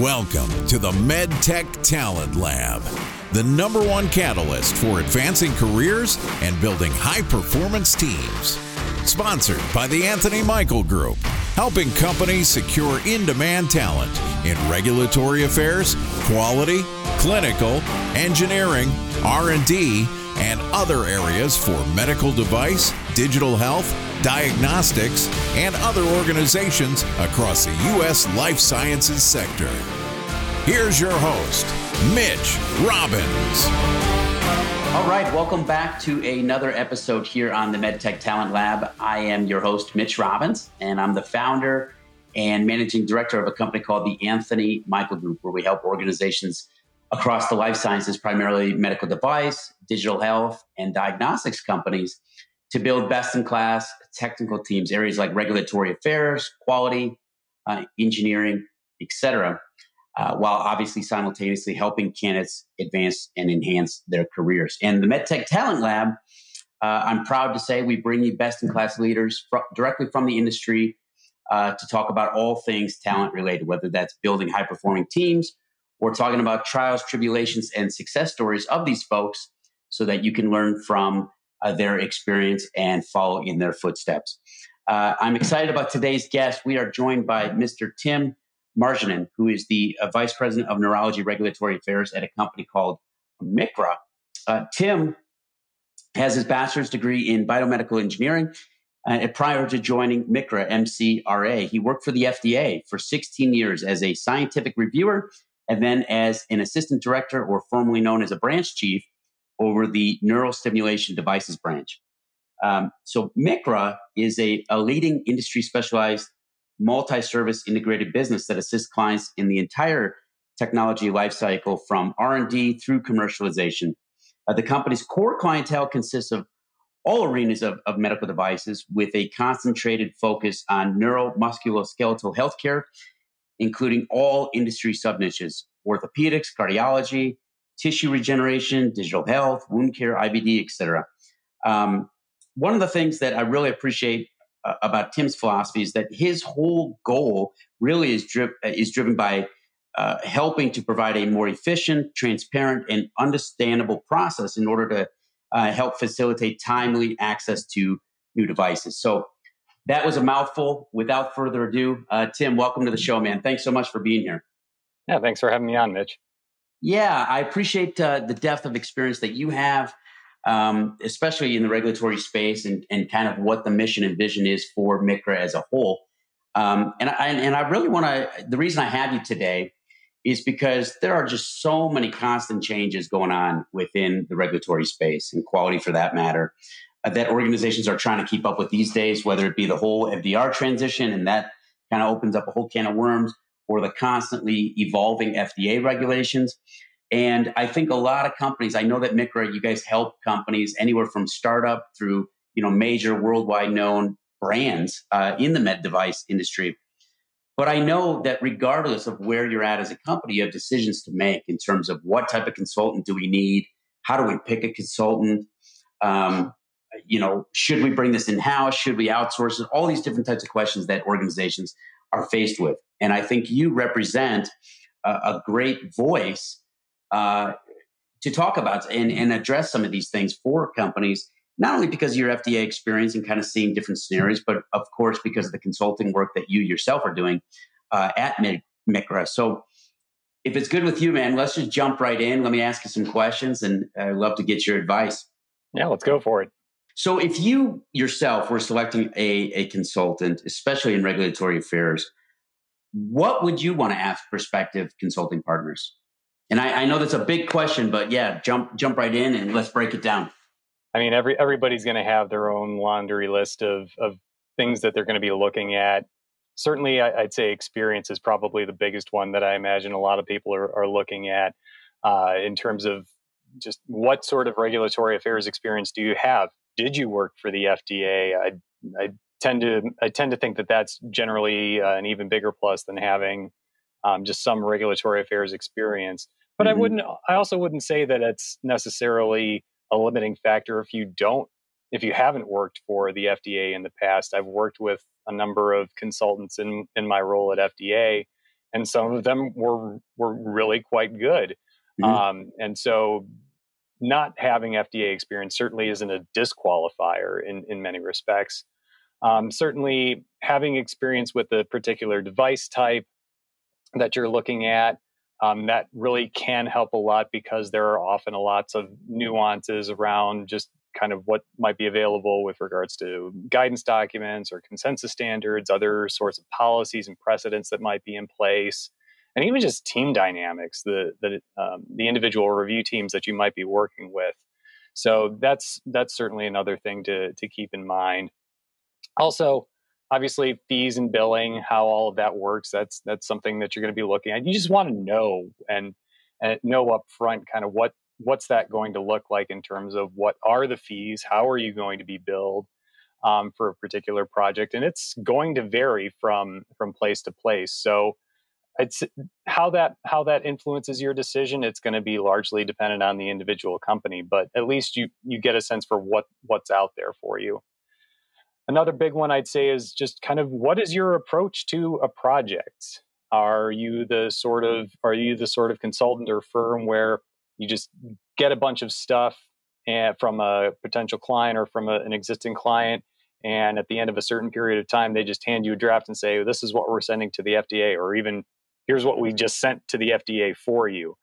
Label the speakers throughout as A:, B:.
A: Welcome to the MedTech Talent Lab, the number one catalyst for advancing careers and building high performance teams. Sponsored by the Anthony Michael Group, helping companies secure in-demand talent in regulatory affairs, quality, clinical, engineering, R&D, and other areas for medical device, digital health, diagnostics, and other organizations across the U.S. life sciences sector. Here's your host, Mitch Robbins.
B: All right, welcome back to another episode here on the MedTech Talent Lab. I am your host, Mitch Robbins, and I'm the founder and managing director of a company called the Anthony Michael Group, where we help organizations across the life sciences, primarily medical device, digital health, and diagnostics companies, to build best in class technical teams, areas like regulatory affairs, quality, uh, engineering, etc., uh, while obviously simultaneously helping candidates advance and enhance their careers. And the MedTech Talent Lab, uh, I'm proud to say we bring you best in class leaders fr- directly from the industry uh, to talk about all things talent related, whether that's building high performing teams or talking about trials, tribulations, and success stories of these folks so that you can learn from uh, their experience and follow in their footsteps. Uh, I'm excited about today's guest. We are joined by Mr. Tim Marjenin, who is the uh, Vice President of Neurology Regulatory Affairs at a company called MICRA. Uh, Tim has his bachelor's degree in biomedical engineering. Uh, prior to joining MICRA, MCRA, he worked for the FDA for 16 years as a scientific reviewer and then as an assistant director, or formerly known as a branch chief, over the neurostimulation devices branch. Um, so MICRA is a, a leading industry specialized multi-service integrated business that assists clients in the entire technology lifecycle from R&D through commercialization. Uh, the company's core clientele consists of all arenas of, of medical devices with a concentrated focus on neuromusculoskeletal healthcare, including all industry sub niches orthopedics, cardiology, tissue regeneration, digital health, wound care, IVD, etc. Um, one of the things that I really appreciate uh, about Tim's philosophy is that his whole goal really is, dri- uh, is driven by uh, helping to provide a more efficient, transparent, and understandable process in order to uh, help facilitate timely access to new devices. So that was a mouthful. Without further ado, uh, Tim, welcome to the show, man. Thanks so much for being here.
C: Yeah, thanks for having me on, Mitch.
B: Yeah, I appreciate uh, the depth of experience that you have, um, especially in the regulatory space and, and kind of what the mission and vision is for MICRA as a whole. Um, and, I, and I really want to, the reason I have you today is because there are just so many constant changes going on within the regulatory space and quality for that matter uh, that organizations are trying to keep up with these days, whether it be the whole MDR transition and that kind of opens up a whole can of worms or the constantly evolving FDA regulations. And I think a lot of companies, I know that MICRA, you guys help companies anywhere from startup through, you know, major worldwide known brands uh, in the med device industry. But I know that regardless of where you're at as a company, you have decisions to make in terms of what type of consultant do we need? How do we pick a consultant? Um, you know, should we bring this in house? Should we outsource it? All these different types of questions that organizations are faced with. And I think you represent a, a great voice uh, to talk about and, and address some of these things for companies, not only because of your FDA experience and kind of seeing different scenarios, but of course because of the consulting work that you yourself are doing uh, at MICRA. So if it's good with you, man, let's just jump right in. Let me ask you some questions and I'd love to get your advice.
C: Yeah, let's go for it.
B: So if you yourself were selecting a, a consultant, especially in regulatory affairs, what would you want to ask prospective consulting partners? And I, I know that's a big question, but yeah, jump jump right in and let's break it down.
C: I mean, every everybody's going to have their own laundry list of of things that they're going to be looking at. Certainly, I, would say experience is probably the biggest one that I imagine a lot of people are, are looking at uh, in terms of just what sort of regulatory affairs experience do you have? Did you work for the FDA? I, I tend to I tend to think that that's generally uh, an even bigger plus than having um, just some regulatory affairs experience. But mm-hmm. I wouldn't. I also wouldn't say that it's necessarily a limiting factor if you don't if you haven't worked for the FDA in the past. I've worked with a number of consultants in in my role at FDA, and some of them were were really quite good. Mm-hmm. Um, and so, not having FDA experience certainly isn't a disqualifier in in many respects. Um, certainly, having experience with the particular device type that you're looking at um, that really can help a lot because there are often lots of nuances around just kind of what might be available with regards to guidance documents or consensus standards, other sorts of policies and precedents that might be in place, and even just team dynamics, the the um, the individual review teams that you might be working with. So that's that's certainly another thing to to keep in mind. Also, obviously fees and billing how all of that works that's that's something that you're going to be looking at you just want to know and and know up front kind of what what's that going to look like in terms of what are the fees how are you going to be billed um, for a particular project and it's going to vary from from place to place so it's how that how that influences your decision it's going to be largely dependent on the individual company but at least you you get a sense for what what's out there for you Another big one I'd say is just kind of what is your approach to a project? Are you the sort of are you the sort of consultant or firm where you just get a bunch of stuff and, eh, from a potential client or from a, an existing client and at the end of a certain period of time they just hand you a draft and say this is what we're sending to the FDA or even here's what we just sent to the FDA for you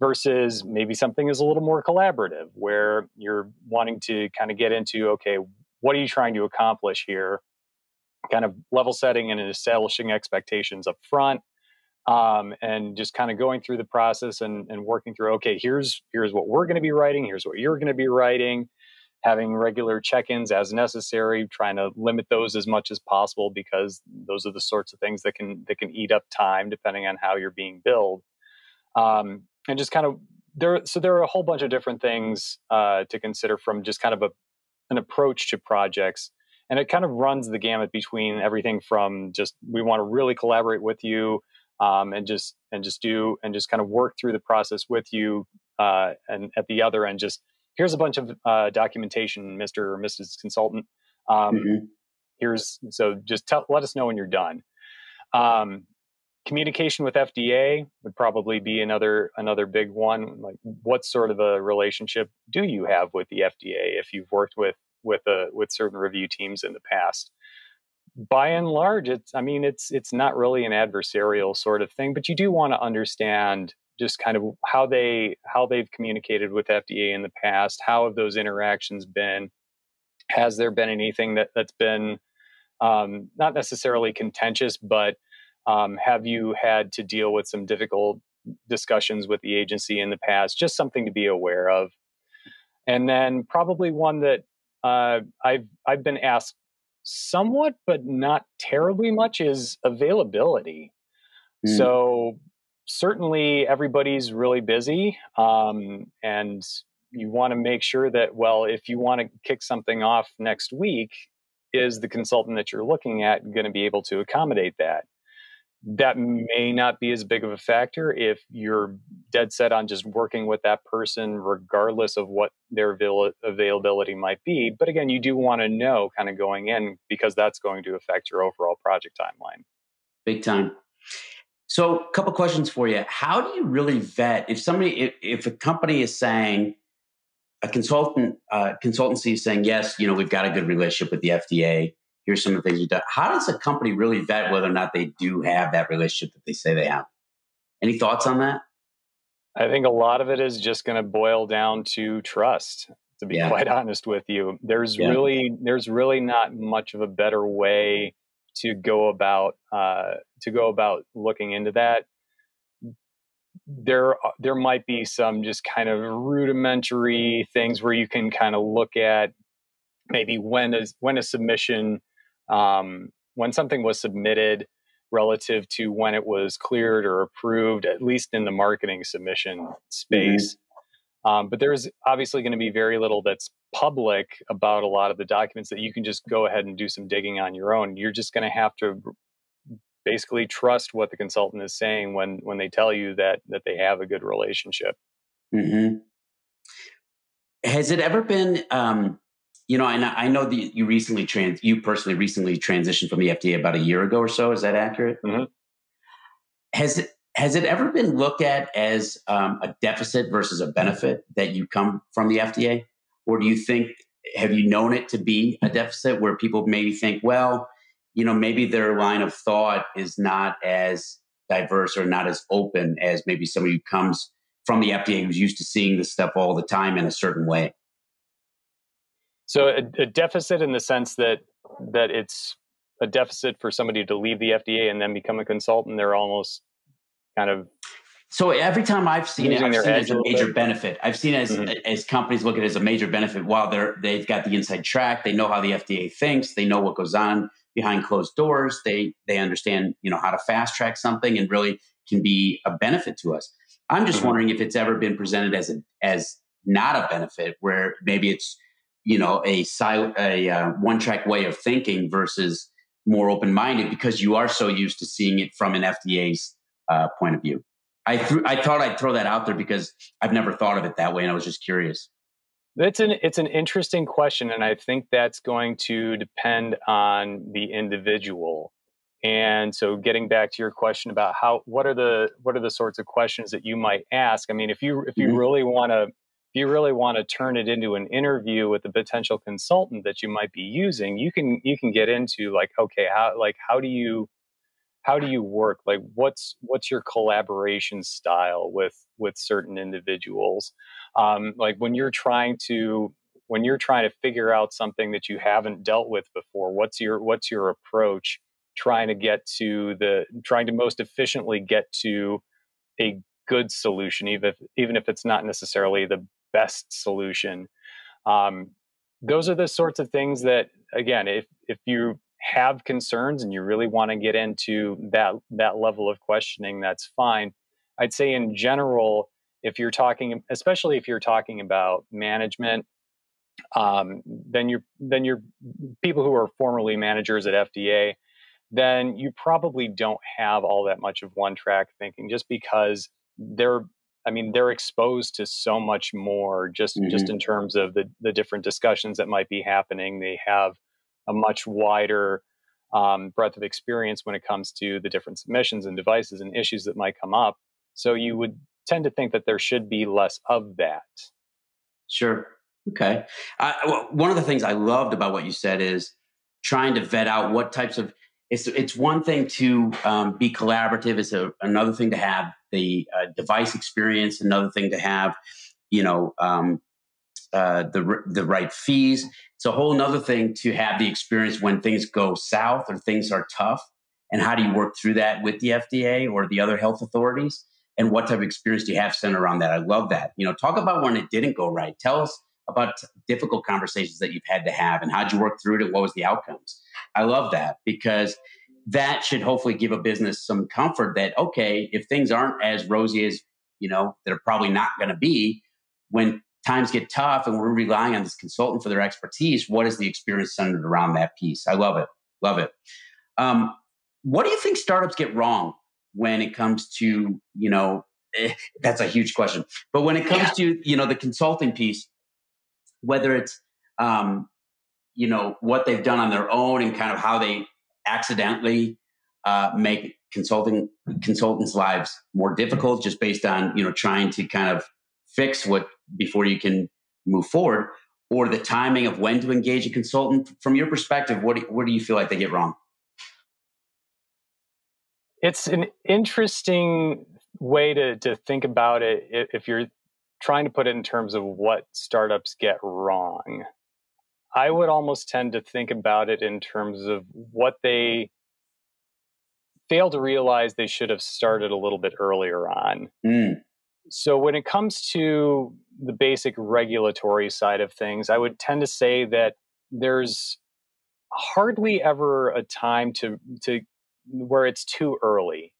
C: versus maybe something is a little more collaborative where you're wanting to kind of get into okay what are you trying to accomplish here? Kind of level setting and establishing expectations up front. Um, and just kind of going through the process and, and working through okay here's here's what we're going to be writing here's what you're going to be writing having regular check-ins as necessary trying to limit those as much as possible because those are the sorts of things that can that can eat up time depending on how you're being billed. Um, and just kind of there so there are a whole bunch of different things uh, to consider from just kind of a an approach to projects and it kind of runs the gamut between everything from just we want to really collaborate with you um, and just and just do and just kind of work through the process with you uh, and at the other end just here's a bunch of uh, documentation mr or mrs consultant. Um, mm-hmm. here's so just tell let us know when you're done. Um, communication with fda would probably be another another big one. Like what sort of a relationship do you have with the fda if you've worked with with a with certain review teams in the past? By and large it's i mean it's it's not really an adversarial sort of thing but you do want to understand just kind of how they how they've communicated with fda in the past how have those interactions been has there been anything that that's been um, not necessarily contentious but um, have you had to deal with some difficult discussions with the agency in the past? Just something to be aware of. And then probably one that uh, I've I've been asked somewhat, but not terribly much, is availability. Mm. So certainly everybody's really busy, um, and you want to make sure that well, if you want to kick something off next week, is the consultant that you're looking at going to be able to accommodate that? that may not be as big of a factor if you're dead set on just working with that person regardless of what their avail- availability might be but again you do want to know kind of going in because that's going to affect your overall project timeline
B: big time so a couple questions for you how do you really vet if somebody if, if a company is saying a consultant uh, consultancy is saying yes you know we've got a good relationship with the fda here's some of the things we've done. How does a company really vet whether or not they do have that relationship that they say they have? Any thoughts on that?
C: I think a lot of it is just going to boil down to trust. To be yeah. quite honest with you, there's yeah. really there's really not much of a better way to go about uh, to go about looking into that. There there might be some just kind of rudimentary things where you can kind of look at maybe when is when a submission um, when something was submitted relative to when it was cleared or approved, at least in the marketing submission mm-hmm. space. Mm-hmm. Um, but there's obviously going to be very little that's public about a lot of the documents that you can just go ahead and do some digging on your own. You're just going to have to basically trust what the consultant is saying when when they tell you that that they have a good relationship.
B: Mm-hmm. Has it ever been um, you know, and I know that you recently trans, you personally recently transitioned from the FDA about a year ago or so. Is that accurate? Mm-hmm. has it has it ever been looked at as um, a deficit versus a benefit that you come from the FDA, or do you think have you known it to be a deficit where people maybe think, well, you know, maybe their line of thought is not as diverse or not as open as maybe somebody who comes from the FDA who's used to seeing this stuff all the time in a certain way.
C: So a, a deficit in the sense that that it's a deficit for somebody to leave the FDA and then become a consultant. They're almost kind of
B: so every time I've seen it, I've seen it as a major bit. benefit. I've seen as mm-hmm. as companies look at it as a major benefit. While they're they've got the inside track, they know how the FDA thinks, they know what goes on behind closed doors. They they understand you know how to fast track something and really can be a benefit to us. I'm just mm-hmm. wondering if it's ever been presented as a as not a benefit, where maybe it's you know a a uh, one track way of thinking versus more open minded because you are so used to seeing it from an FDA's uh, point of view. I th- I thought I'd throw that out there because I've never thought of it that way, and I was just curious.
C: It's an it's an interesting question, and I think that's going to depend on the individual. And so, getting back to your question about how what are the what are the sorts of questions that you might ask? I mean, if you if you mm-hmm. really want to if you really want to turn it into an interview with a potential consultant that you might be using, you can you can get into like okay, how like how do you how do you work like what's what's your collaboration style with with certain individuals um, like when you're trying to when you're trying to figure out something that you haven't dealt with before what's your what's your approach trying to get to the trying to most efficiently get to a good solution even if even if it's not necessarily the best solution? Um, those are the sorts of things that again if if you have concerns and you really want to get into that that level of questioning that's fine. I'd say in general if you're talking especially if you're talking about management um, then you're then you're people who are formerly managers at fda then you probably don't have all that much of one track thinking just because they're i mean they're exposed to so much more just mm-hmm. just in terms of the the different discussions that might be happening they have a much wider um, breadth of experience when it comes to the different submissions and devices and issues that might come up. So you would tend to think that there should be less of that.
B: Sure. Okay. Uh, well, one of the things I loved about what you said is trying to vet out what types of it's it's one thing to um, be collaborative. It's a, another thing to have the uh, device experience. Another thing to have, you know, um, uh, the the right fees. It's a whole other thing to have the experience when things go south or things are tough, and how do you work through that with the FDA or the other health authorities, and what type of experience do you have centered around that? I love that. You know, talk about when it didn't go right. Tell us about difficult conversations that you've had to have, and how'd you work through it, what was the outcomes. I love that because that should hopefully give a business some comfort that okay, if things aren't as rosy as you know, they're probably not going to be when times get tough and we're relying on this consultant for their expertise, what is the experience centered around that piece? I love it. Love it. Um, what do you think startups get wrong when it comes to, you know, eh, that's a huge question. But when it comes yeah. to, you know, the consulting piece, whether it's, um, you know, what they've done on their own and kind of how they accidentally uh, make consulting consultants' lives more difficult just based on, you know, trying to kind of fix what before you can move forward or the timing of when to engage a consultant from your perspective what do, what do you feel like they get wrong
C: it's an interesting way to, to think about it if you're trying to put it in terms of what startups get wrong i would almost tend to think about it in terms of what they fail to realize they should have started a little bit earlier on mm. So, when it comes to the basic regulatory side of things, I would tend to say that there's hardly ever a time to to where it's too early.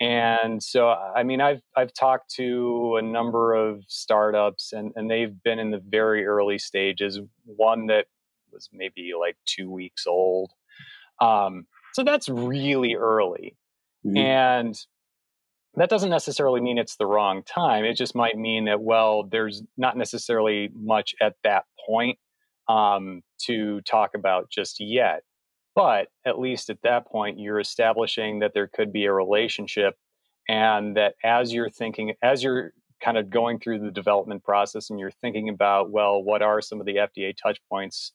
C: And so, I mean, I've I've talked to a number of startups, and and they've been in the very early stages. One that was maybe like two weeks old. Um, so that's really early. Mm-hmm. And that doesn't necessarily mean it's the wrong time. It just might mean that, well, there's not necessarily much at that point um, to talk about just yet. But at least at that point, you're establishing that there could be a relationship and that as you're thinking, as you're kind of going through the development process and you're thinking about, well, what are some of the FDA touch points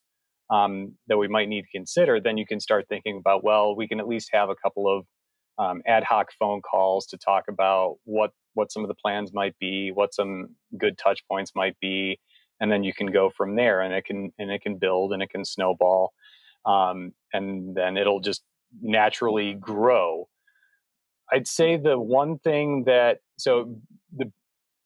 C: um, that we might need to consider, then you can start thinking about, well, we can at least have a couple of um, ad hoc phone calls to talk about what what some of the plans might be, what some good touch points might be, and then you can go from there, and it can and it can build and it can snowball, um, and then it'll just naturally grow. I'd say the one thing that so the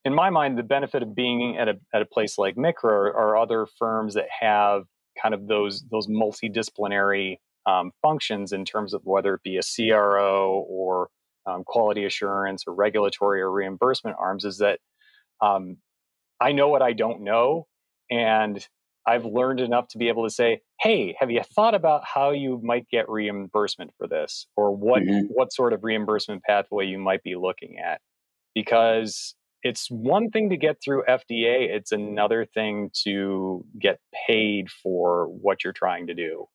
C: in my mind the benefit of being at a at a place like MICRA are, are other firms that have kind of those those multidisciplinary um, functions in terms of whether it be a CRO or um, quality assurance or regulatory or reimbursement arms is that um, I know what I don't know, and I've learned enough to be able to say, "Hey, have you thought about how you might get reimbursement for this, or what mm-hmm. what sort of reimbursement pathway you might be looking at?" Because it's one thing to get through FDA; it's another thing to get paid for what you're trying to do.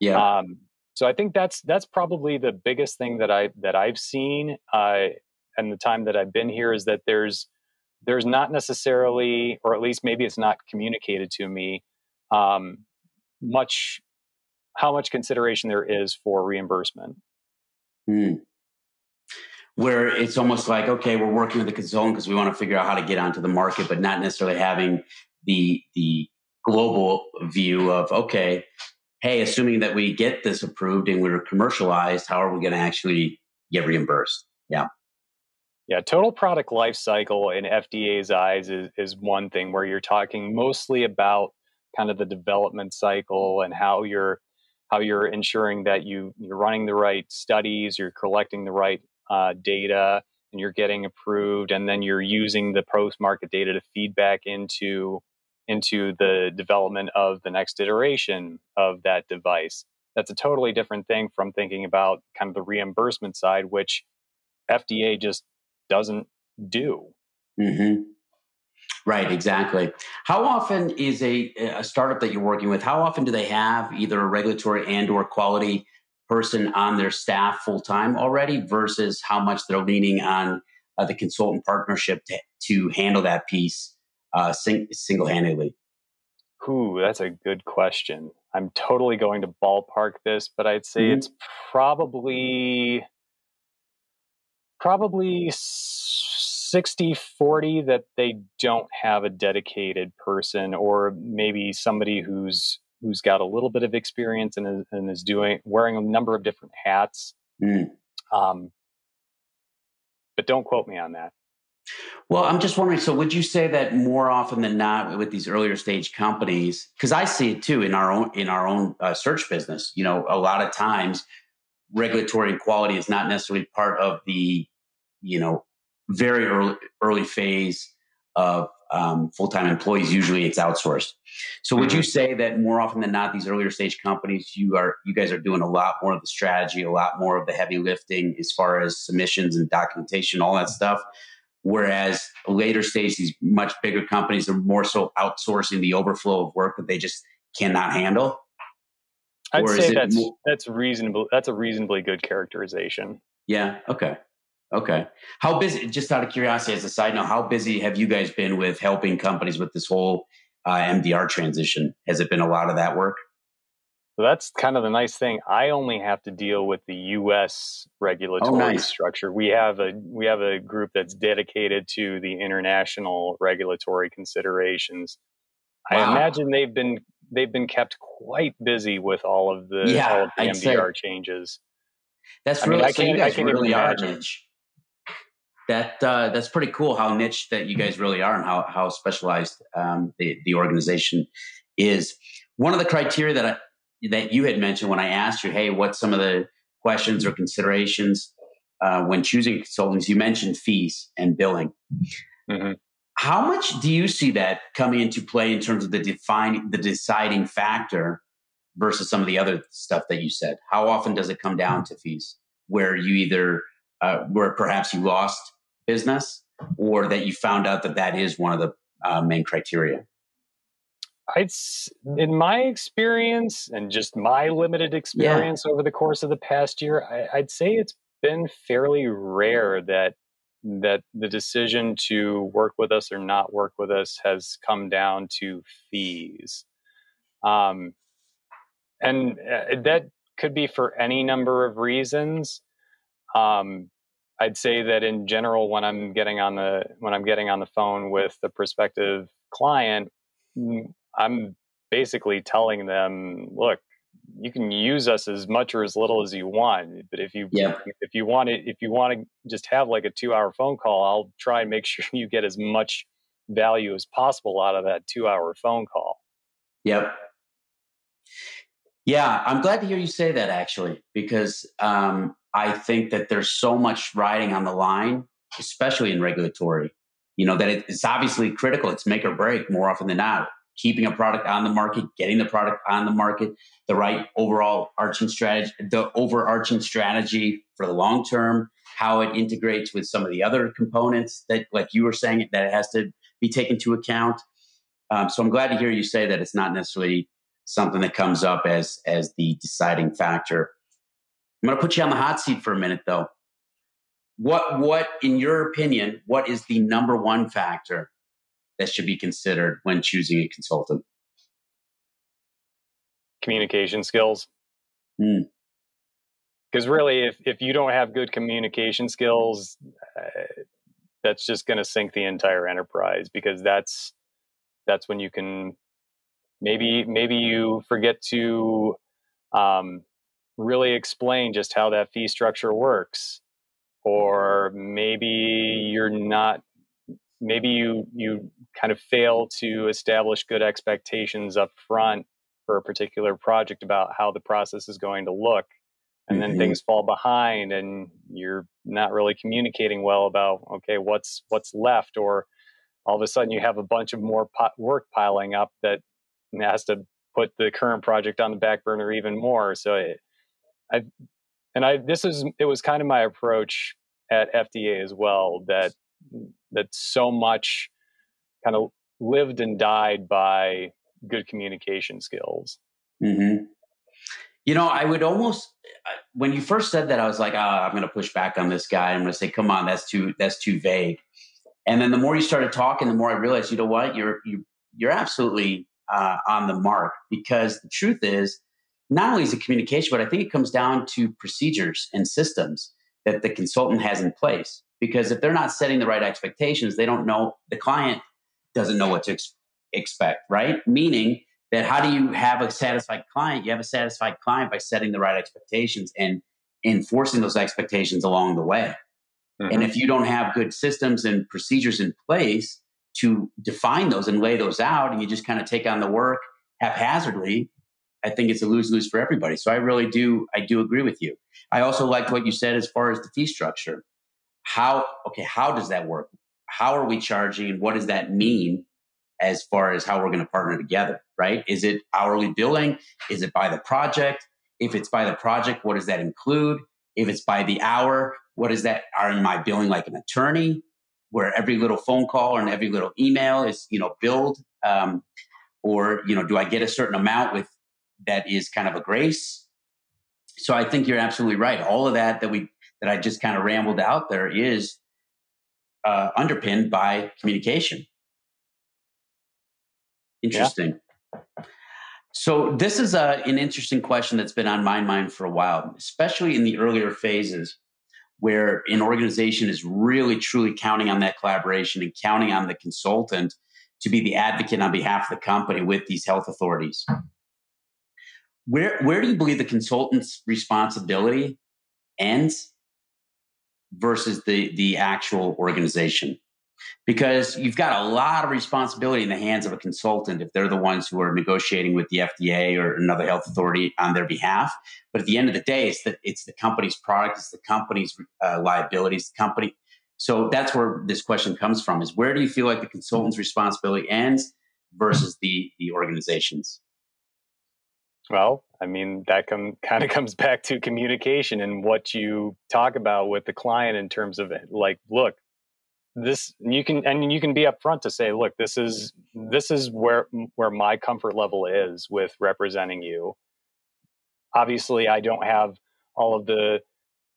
B: Yeah. Um,
C: so I think that's that's probably the biggest thing that I that I've seen uh, and the time that I've been here is that there's there's not necessarily, or at least maybe it's not communicated to me, um, much how much consideration there is for reimbursement.
B: Hmm. Where it's almost like, okay, we're working with the consultant because we want to figure out how to get onto the market, but not necessarily having the the global view of okay, hey, assuming that we get this approved and we're commercialized, how are we going to actually get reimbursed? Yeah.
C: Yeah, total product life cycle in FDA's eyes is, is one thing where you're talking mostly about kind of the development cycle and how you're how you're ensuring that you you're running the right studies, you're collecting the right uh, data, and you're getting approved, and then you're using the post market data to feedback into into the development of the next iteration of that device. That's a totally different thing from thinking about kind of the reimbursement side, which FDA just doesn't do.
B: Mm-hmm. Right, exactly. How often is a, a startup that you're working with? How often do they have either a regulatory and or quality person on their staff full time already, versus how much they're leaning on uh, the consultant partnership to, to handle that piece uh, sing- single handedly?
C: Ooh, that's a good question. I'm totally going to ballpark this, but I'd say mm-hmm. it's probably probably 60 40 that they don't have a dedicated person or maybe somebody who's who's got a little bit of experience and is, and is doing wearing a number of different hats mm. um, but don't quote me on that
B: well, I'm just wondering. So, would you say that more often than not, with these earlier stage companies, because I see it too in our own in our own uh, search business. You know, a lot of times, regulatory and quality is not necessarily part of the, you know, very early early phase of um, full time employees. Usually, it's outsourced. So, would mm-hmm. you say that more often than not, these earlier stage companies, you are you guys are doing a lot more of the strategy, a lot more of the heavy lifting as far as submissions and documentation, all that stuff Whereas later stage, these much bigger companies are more so outsourcing the overflow of work that they just cannot handle.
C: I'd or say that's more- that's reasonable. That's a reasonably good characterization.
B: Yeah. Okay. Okay. How busy? Just out of curiosity, as a side note, how busy have you guys been with helping companies with this whole uh, MDR transition? Has it been a lot of that work?
C: So that's kind of the nice thing. I only have to deal with the U.S. regulatory oh, nice. structure. We have a we have a group that's dedicated to the international regulatory considerations. Wow. I imagine they've been they've been kept quite busy with all of the yeah, all of the I'd MDR say. changes.
B: That's really I, mean, I can, I can really are niche. That uh, that's pretty cool. How niche that you guys really are, and how how specialized um, the the organization is. One of the criteria that I, that you had mentioned when I asked you, hey, what's some of the questions or considerations uh, when choosing consultants? You mentioned fees and billing. Mm-hmm. How much do you see that coming into play in terms of the defining, the deciding factor versus some of the other stuff that you said? How often does it come down to fees, where you either uh, where perhaps you lost business or that you found out that that is one of the uh, main criteria?
C: I'd, in my experience and just my limited experience yeah. over the course of the past year, I, I'd say it's been fairly rare that that the decision to work with us or not work with us has come down to fees. Um, and uh, that could be for any number of reasons. Um, I'd say that in general, when I'm getting on the when I'm getting on the phone with the prospective client, I'm basically telling them, look, you can use us as much or as little as you want. But if you
B: yeah.
C: if you want it, if you want to just have like a two hour phone call, I'll try and make sure you get as much value as possible out of that two hour phone call.
B: Yep. Yeah, I'm glad to hear you say that actually, because um, I think that there's so much riding on the line, especially in regulatory. You know that it's obviously critical. It's make or break more often than not keeping a product on the market, getting the product on the market, the right overall arching strategy, the overarching strategy for the long term, how it integrates with some of the other components that, like you were saying, that it has to be taken into account. Um, so I'm glad to hear you say that it's not necessarily something that comes up as as the deciding factor. I'm going to put you on the hot seat for a minute, though. What what, in your opinion, what is the number one factor that should be considered when choosing a consultant?
C: Communication skills.
B: Because
C: mm. really, if, if you don't have good communication skills, uh, that's just going to sink the entire enterprise because that's that's when you can maybe maybe you forget to um, really explain just how that fee structure works or maybe you're not maybe you you kind of fail to establish good expectations up front for a particular project about how the process is going to look and then mm-hmm. things fall behind and you're not really communicating well about okay what's what's left? or all of a sudden you have a bunch of more po- work piling up that has to put the current project on the back burner even more. So it, i and i this is it was kind of my approach at fda as well that that so much kind of lived and died by good communication skills.
B: Mm-hmm. You know, I would almost when you first said that, I was like, oh, I'm going to push back on this guy. I'm going to say, come on, that's too that's too vague. And then the more you started talking, the more I realized, you know what, you're you, are you're absolutely uh, on the mark because the truth is, not only is it communication, but I think it comes down to procedures and systems that the consultant has in place because if they're not setting the right expectations, they don't know the client doesn't know what to ex- expect, right? Meaning that how do you have a satisfied client? You have a satisfied client by setting the right expectations and enforcing those expectations along the way. Mm-hmm. And if you don't have good systems and procedures in place to define those and lay those out, and you just kind of take on the work haphazardly, I think it's a lose lose for everybody. So I really do I do agree with you. I also liked what you said as far as the fee structure. How okay how does that work? How are we charging and what does that mean as far as how we're going to partner together right? Is it hourly billing? Is it by the project? If it's by the project what does that include? If it's by the hour what is that are my billing like an attorney where every little phone call and every little email is you know billed um, or you know do i get a certain amount with that is kind of a grace so i think you're absolutely right all of that that we that I just kind of rambled out there is uh, underpinned by communication. Interesting. Yeah. So this is a, uh, an interesting question that's been on my mind for a while, especially in the earlier phases where an organization is really truly counting on that collaboration and counting on the consultant to be the advocate on behalf of the company with these health authorities. Where, where do you believe the consultant's responsibility ends versus the the actual organization because you've got a lot of responsibility in the hands of a consultant if they're the ones who are negotiating with the FDA or another health authority on their behalf. But at the end of the day, it's the it's the company's product, it's the company's uh, liabilities, the company. So that's where this question comes from: is where do you feel like the consultant's responsibility ends versus the the organization's?
C: Well, I mean, that come, kind of comes back to communication and what you talk about with the client in terms of like, look, this you can and you can be upfront to say, look, this is this is where where my comfort level is with representing you. Obviously, I don't have all of the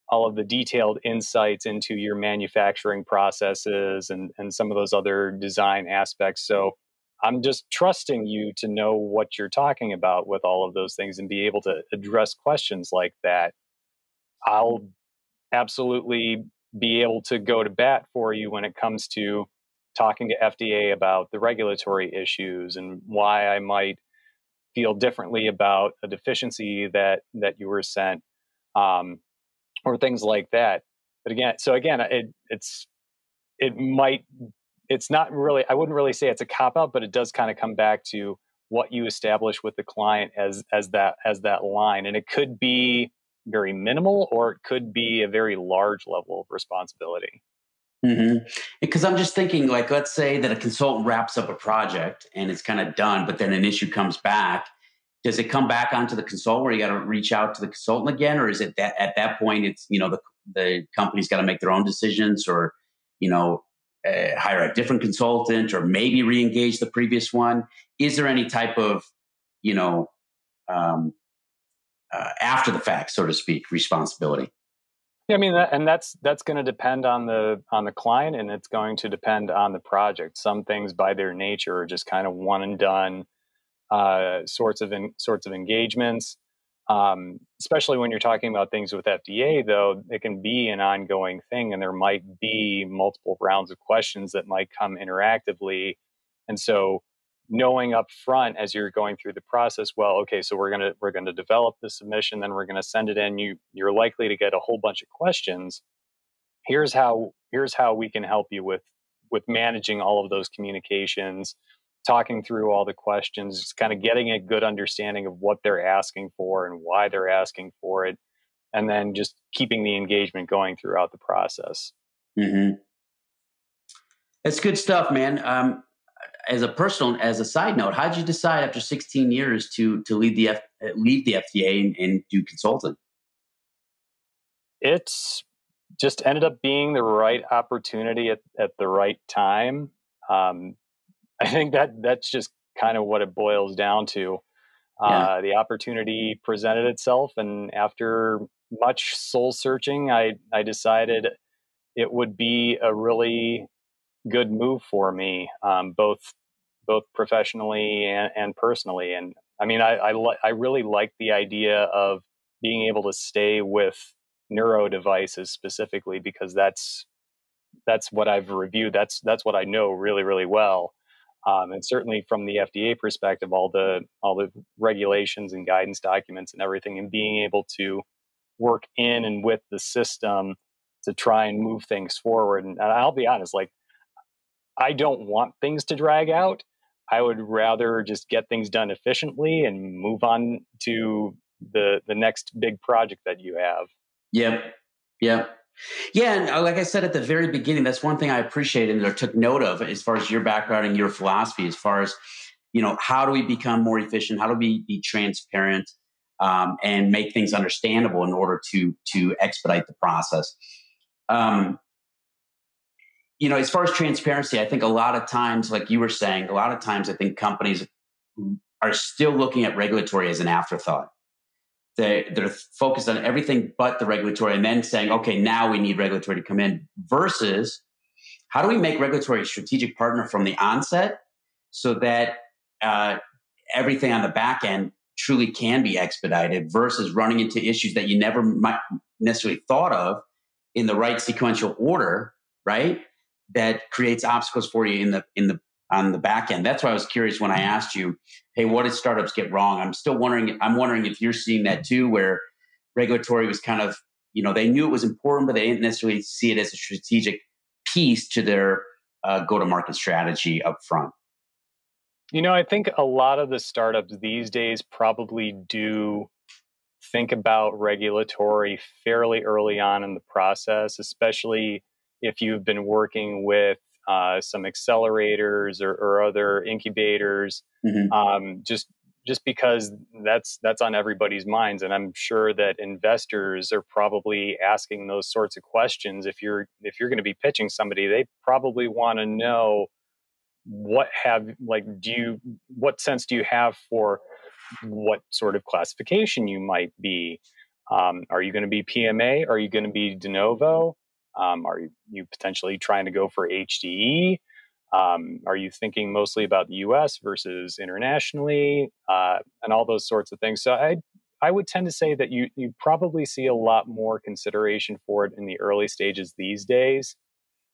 C: all of the detailed insights into your manufacturing processes and, and some of those other design aspects. So I'm just trusting you to know what you're talking about with all of those things and be able to address questions like that. I'll absolutely be able to go to bat for you when it comes to talking to FDA about the regulatory issues and why I might feel differently about a deficiency that that you were sent um, or things like that. But again, so again, it, it's it might it's not really i wouldn't really say it's a cop out but it does kind of come back to what you establish with the client as as that as that line and it could be very minimal or it could be a very large level of responsibility
B: because mm-hmm. i'm just thinking like let's say that a consultant wraps up a project and it's kind of done but then an issue comes back does it come back onto the consultant where you got to reach out to the consultant again or is it that at that point it's you know the, the company's got to make their own decisions or you know uh, hire a different consultant or maybe re-engage the previous one is there any type of you know um, uh, after the fact so to speak responsibility
C: yeah, I mean, that, and that's that's going to depend on the on the client, and it's going to depend on the project. Some things, by their nature, are just kind of one and done uh, sorts of in, sorts of engagements. Um, especially when you're talking about things with FDA, though, it can be an ongoing thing, and there might be multiple rounds of questions that might come interactively. And so, knowing up front as you're going through the process, well, okay, so we're gonna we're gonna develop the submission, then we're gonna send it in. You you're likely to get a whole bunch of questions. Here's how here's how we can help you with with managing all of those communications talking through all the questions, just kind of getting a good understanding of what they're asking for and why they're asking for it, and then just keeping the engagement going throughout the process.
B: Mm-hmm. It's good stuff, man. Um, as a personal, as a side note, how did you decide after 16 years to to leave the F, leave the FDA and, and do consulting?
C: It's just ended up being the right opportunity at, at the right time. Um, I think that that's just kind of what it boils down to. Yeah. Uh, the opportunity presented itself, and after much soul searching, I I decided it would be a really good move for me, um, both both professionally and, and, personally. And I mean, I I, li- I really like the idea of being able to stay with neuro devices specifically because that's that's what I've reviewed. That's that's what I know really really well. Um, and certainly from the FDA perspective, all the all the regulations and guidance documents and everything, and being able to work in and with the system to try and move things forward. And I'll be honest, like I don't want things to drag out. I would rather just get things done efficiently and move on to the the next big project that you have.
B: Yep. Yep. Yeah, and uh, like I said at the very beginning, that's one thing I appreciated or took note of as far as your background and your philosophy, as far as you know, how do we become more efficient? How do we be transparent um, and make things understandable in order to to expedite the process? Um, you know, as far as transparency, I think a lot of times, like you were saying, a lot of times I think companies are still looking at regulatory as an afterthought they, they're focused on everything but the regulatory and then saying, okay, now we need regulatory to come in versus how do we make regulatory a strategic partner from the onset so that uh, everything on the back end truly can be expedited versus running into issues that you never might necessarily thought of in the right sequential order, right? That creates obstacles for you in the in the on the back end. That's why I was curious when I asked you, hey, what did startups get wrong? I'm still wondering, I'm wondering if you're seeing that too, where regulatory was kind of, you know, they knew it was important, but they didn't necessarily see it as a strategic piece to their uh, go to market strategy up front.
C: You know, I think a lot of the startups these days probably do think about regulatory fairly early on in the process, especially if you've been working with uh, some accelerators or, or other incubators, mm-hmm. um, just just because that's that's on everybody's minds, and I'm sure that investors are probably asking those sorts of questions. If you're if you're going to be pitching somebody, they probably want to know what have like do you what sense do you have for what sort of classification you might be Um, are you going to be PMA? Are you going to be de novo? Um, are you, potentially trying to go for HDE? Um, are you thinking mostly about the U.S. versus internationally, uh, and all those sorts of things? So I I would tend to say that you you probably see a lot more consideration for it in the early stages these days.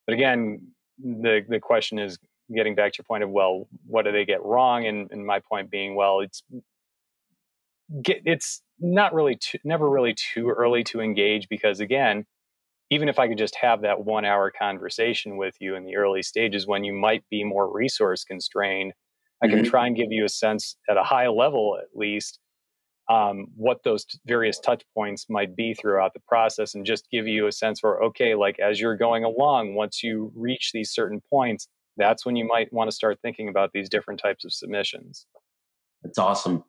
C: But again, the the question is getting back to your point of well, what do they get wrong? And, and my point being, well, it's get, it's not really too, never really too early to engage because again, even if I could just have that one hour conversation with you in the early stages when you might be more resource constrained, I can mm-hmm. try and give you a sense at a high level at least um, what those various touch points might be throughout the process and just give you a sense for okay like as you're going along once you reach these certain points that's when you might want to start thinking about these different types of submissions
B: that's awesome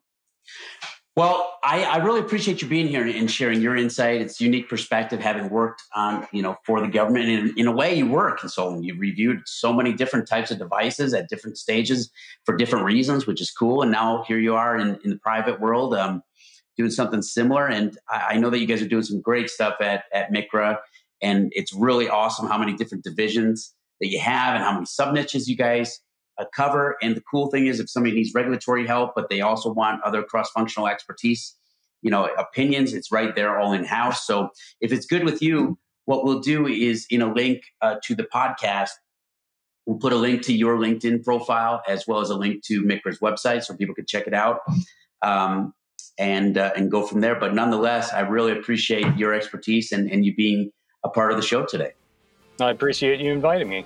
B: well I, I really appreciate you being here and sharing your insight it's unique perspective having worked on you know for the government and in, in a way you were a consultant you reviewed so many different types of devices at different stages for different reasons which is cool and now here you are in, in the private world um, doing something similar. And I, I know that you guys are doing some great stuff at, at MCRA. And it's really awesome how many different divisions that you have and how many sub niches you guys uh, cover. And the cool thing is, if somebody needs regulatory help, but they also want other cross functional expertise, you know, opinions, it's right there all in house. So if it's good with you, what we'll do is in a link uh, to the podcast, we'll put a link to your LinkedIn profile as well as a link to MCRA's website so people can check it out. Um, and uh, and go from there. But nonetheless, I really appreciate your expertise and, and you being a part of the show today.
C: I appreciate you inviting me.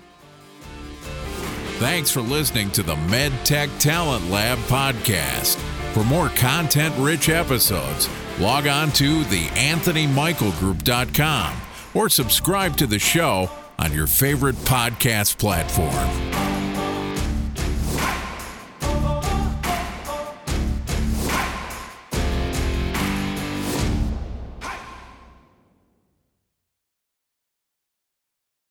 A: Thanks for listening to the MedTech Talent Lab podcast. For more content rich episodes, log on to theanthonymichaelgroup.com or subscribe to the show on your favorite podcast platform.